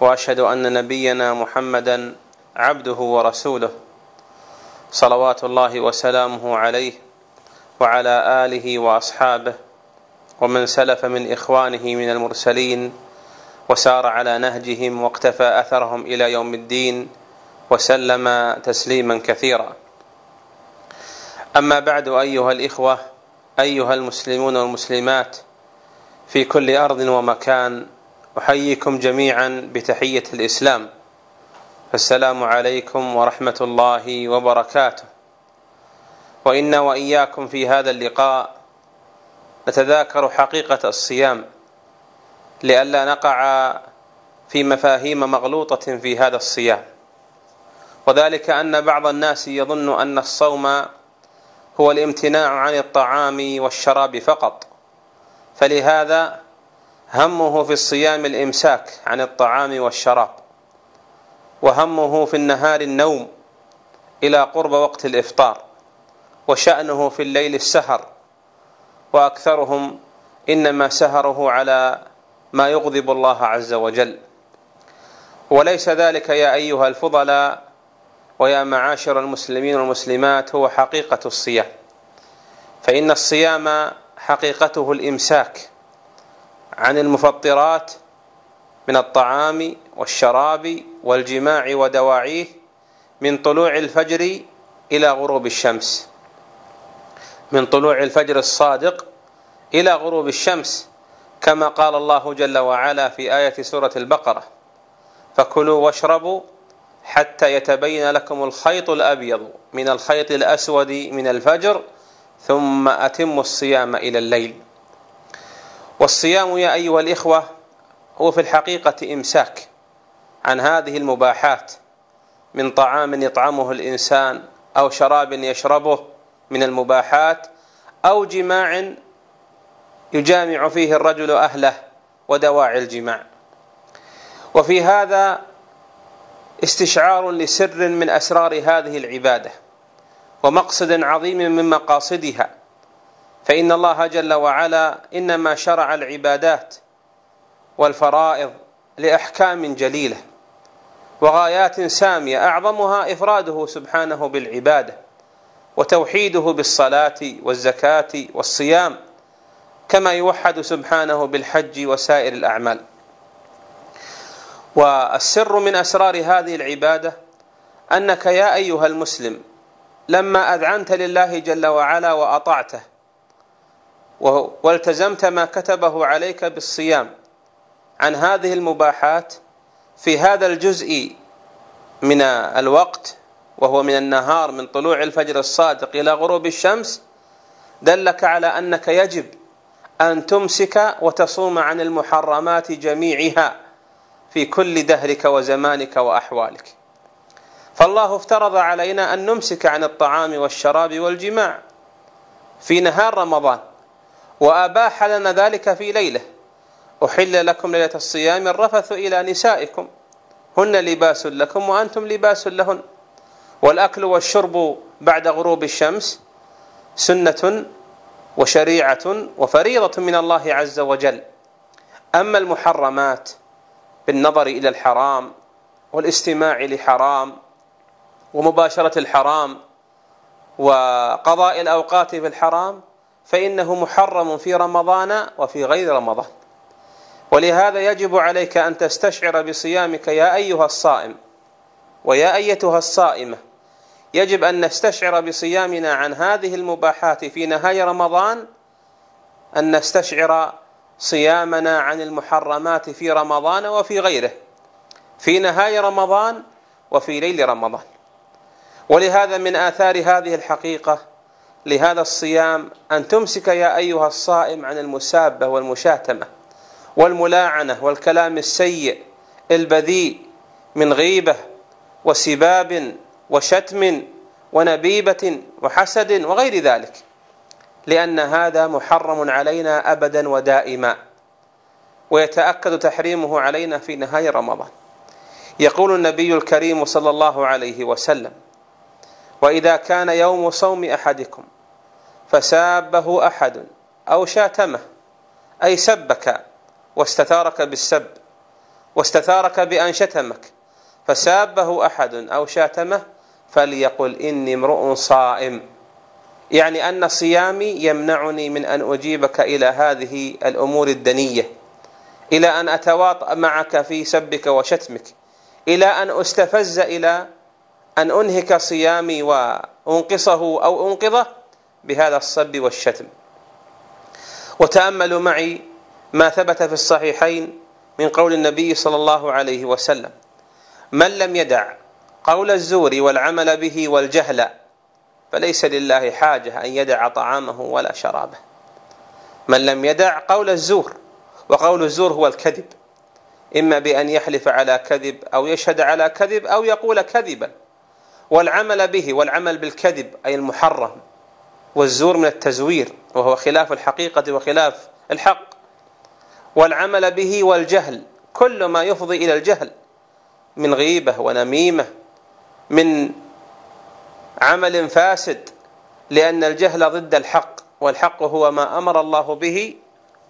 وأشهد أن نبينا محمدا عبده ورسوله صلوات الله وسلامه عليه وعلى آله وأصحابه ومن سلف من إخوانه من المرسلين وسار على نهجهم واقتفى أثرهم إلى يوم الدين وسلم تسليما كثيرا. أما بعد أيها الإخوة أيها المسلمون والمسلمات في كل أرض ومكان أحييكم جميعا بتحية الإسلام. فالسلام عليكم ورحمة الله وبركاته. وأنا وإياكم في هذا اللقاء نتذاكر حقيقة الصيام لئلا نقع في مفاهيم مغلوطة في هذا الصيام. وذلك أن بعض الناس يظن أن الصوم هو الامتناع عن الطعام والشراب فقط. فلهذا همه في الصيام الإمساك عن الطعام والشراب وهمه في النهار النوم إلى قرب وقت الإفطار وشأنه في الليل السهر وأكثرهم إنما سهره على ما يغضب الله عز وجل. وليس ذلك يا أيها الفضلاء ويا معاشر المسلمين والمسلمات هو حقيقة الصيام فإن الصيام حقيقته الإمساك عن المفطرات من الطعام والشراب والجماع ودواعيه من طلوع الفجر إلى غروب الشمس. من طلوع الفجر الصادق إلى غروب الشمس كما قال الله جل وعلا في آية سورة البقرة فكلوا واشربوا حتى يتبين لكم الخيط الأبيض من الخيط الأسود من الفجر ثم أتموا الصيام إلى الليل. والصيام يا أيها الإخوة هو في الحقيقة إمساك عن هذه المباحات من طعام يطعمه الإنسان أو شراب يشربه من المباحات أو جماع يجامع فيه الرجل أهله ودواعي الجماع. وفي هذا استشعار لسر من أسرار هذه العبادة ومقصد عظيم من مقاصدها فإن الله جل وعلا إنما شرع العبادات والفرائض لأحكام جليلة وغايات سامية أعظمها إفراده سبحانه بالعبادة وتوحيده بالصلاة والزكاة والصيام كما يوحد سبحانه بالحج وسائر الأعمال. والسر من أسرار هذه العبادة أنك يا أيها المسلم لما أذعنت لله جل وعلا وأطعته والتزمت ما كتبه عليك بالصيام. عن هذه المباحات في هذا الجزء من الوقت وهو من النهار من طلوع الفجر الصادق إلى غروب الشمس دلك على أنك يجب أن تمسك وتصوم عن المحرمات جميعها في كل دهرك وزمانك وأحوالك. فالله افترض علينا أن نمسك عن الطعام والشراب والجماع في نهار رمضان. وأباح لنا ذلك في ليلة. أحل لكم ليلة الصيام الرفث إلى نسائكم. هن لباس لكم وأنتم لباس لهن. والأكل والشرب بعد غروب الشمس سنة وشريعة وفريضة من الله عز وجل. أما المحرمات بالنظر إلى الحرام والاستماع لحرام ومباشرة الحرام وقضاء الأوقات في الحرام فإنه محرم في رمضان وفي غير رمضان. ولهذا يجب عليك أن تستشعر بصيامك يا أيها الصائم ويا أيتها الصائمة. يجب أن نستشعر بصيامنا عن هذه المباحات في نهاية رمضان أن نستشعر صيامنا عن المحرمات في رمضان وفي غيره في نهاية رمضان وفي ليل رمضان. ولهذا من آثار هذه الحقيقة لهذا الصيام أن تمسك يا أيها الصائم عن المسابة والمشاتمة والملاعنة والكلام السيء البذيء من غيبة وسباب وشتم ونبيبة وحسد وغير ذلك لأن هذا محرم علينا ابدا ودائما ويتأكد تحريمه علينا في نهاية رمضان. يقول النبي الكريم صلى الله عليه وسلم وإذا كان يوم صوم أحدكم فسابه أحد أو شاتمه أي سبك واستثارك بالسب واستثارك بأن شتمك فسابه أحد أو شاتمه فليقل إني امرؤ صائم. يعني أن صيامي يمنعني من أن أجيبك إلى هذه الأمور الدنية إلى أن أتواطأ معك في سبك وشتمك إلى أن أستفز إلى أن أنهك صيامي وأنقصه أو أنقضه بهذا الصب والشتم. وتأملوا معي ما ثبت في الصحيحين من قول النبي صلى الله عليه وسلم من لم يدع قول الزور والعمل به والجهل فليس لله حاجة أن يدع طعامه ولا شرابه. من لم يدع قول الزور وقول الزور هو الكذب. إما بأن يحلف على كذب أو يشهد على كذب أو يقول كذبا. والعمل به والعمل بالكذب أي المحرم. والزور من التزوير وهو خلاف الحقيقة وخلاف الحق. والعمل به والجهل كل ما يفضي إلى الجهل من غيبة ونميمة من عمل فاسد لأن الجهل ضد الحق والحق هو ما أمر الله به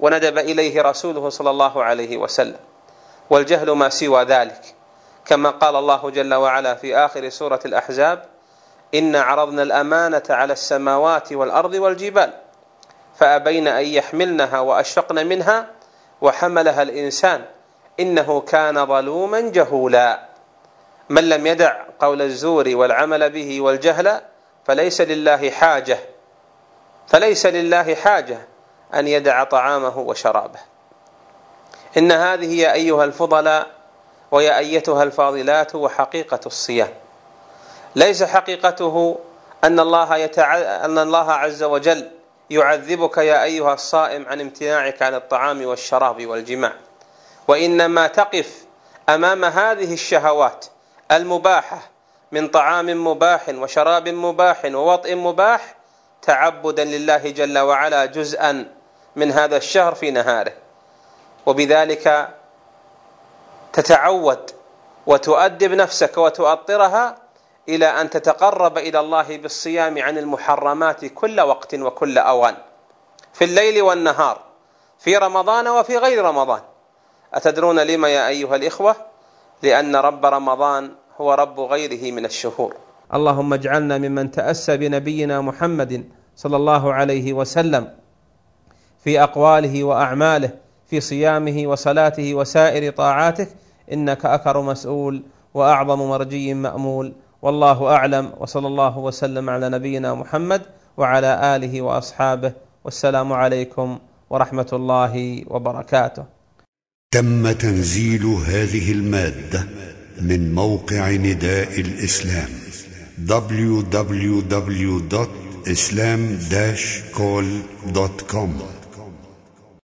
وندب إليه رسوله صلى الله عليه وسلم. والجهل ما سوى ذلك كما قال الله جل وعلا في آخر سورة الأحزاب انا عرضنا الأمانة على السماوات والأرض والجبال فأبين أن يحملنها وأشفقن منها وحملها الإنسان إنه كان ظلوما جهولا. من لم يدع قول الزور والعمل به والجهل فليس لله حاجة فليس لله حاجة أن يدع طعامه وشرابه. إن هذه يا أيها الفضلاء ويا أيتها الفاضلات وحقيقه الصيام. ليس حقيقته أن الله يتع... أن الله عز وجل يعذبك يا أيها الصائم عن امتناعك عن الطعام والشراب والجماع. وإنما تقف أمام هذه الشهوات المباحة من طعام مباح وشراب مباح ووطئ مباح تعبدا لله جل وعلا جزءا من هذا الشهر في نهاره. وبذلك تتعود وتؤدب نفسك وتؤطرها إلى أن تتقرب إلى الله بالصيام عن المحرمات كل وقت وكل أوان. في الليل والنهار في رمضان وفي غير رمضان. أتدرون لما يا أيها الإخوة؟ لأن رب رمضان هو رب غيره من الشهور. اللهم اجعلنا ممن تأسى بنبينا محمد صلى الله عليه وسلم في أقواله وأعماله في صيامه وصلاته وسائر طاعاتك إنك اكر مسؤول وأعظم مرجي مأمول. والله أعلم وصلى الله وسلم على نبينا محمد وعلى آله وأصحابه والسلام عليكم ورحمة الله وبركاته. تم تنزيل هذه المادة من موقع نداء الإسلام www.islam-call.com